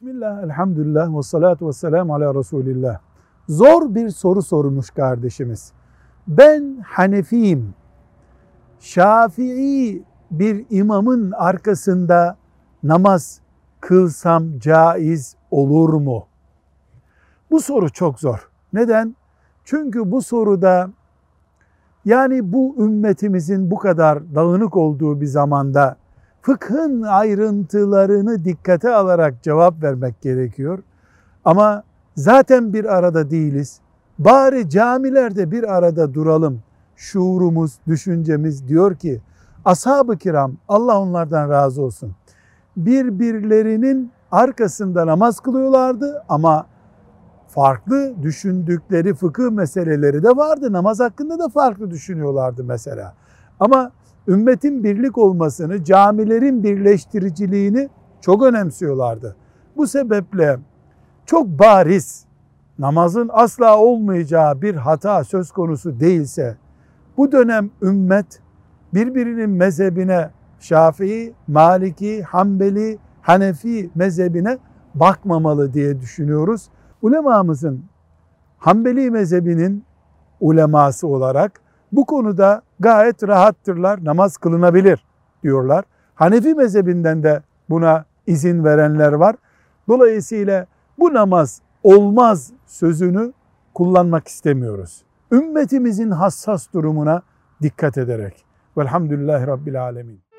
Bismillah, elhamdülillah ve salatu ve selamu ala Resulillah. Zor bir soru sormuş kardeşimiz. Ben Hanefiyim. Şafii bir imamın arkasında namaz kılsam caiz olur mu? Bu soru çok zor. Neden? Çünkü bu soruda yani bu ümmetimizin bu kadar dağınık olduğu bir zamanda fıkhın ayrıntılarını dikkate alarak cevap vermek gerekiyor. Ama zaten bir arada değiliz. Bari camilerde bir arada duralım. Şuurumuz, düşüncemiz diyor ki ashab-ı kiram Allah onlardan razı olsun. Birbirlerinin arkasında namaz kılıyorlardı ama farklı düşündükleri fıkıh meseleleri de vardı. Namaz hakkında da farklı düşünüyorlardı mesela. Ama ümmetin birlik olmasını, camilerin birleştiriciliğini çok önemsiyorlardı. Bu sebeple çok bariz namazın asla olmayacağı bir hata söz konusu değilse bu dönem ümmet birbirinin mezhebine Şafii, Maliki, Hanbeli, Hanefi mezhebine bakmamalı diye düşünüyoruz. Ulemamızın Hanbeli mezhebinin uleması olarak bu konuda gayet rahattırlar, namaz kılınabilir diyorlar. Hanefi mezhebinden de buna izin verenler var. Dolayısıyla bu namaz olmaz sözünü kullanmak istemiyoruz. Ümmetimizin hassas durumuna dikkat ederek. Velhamdülillahi Rabbil Alemin.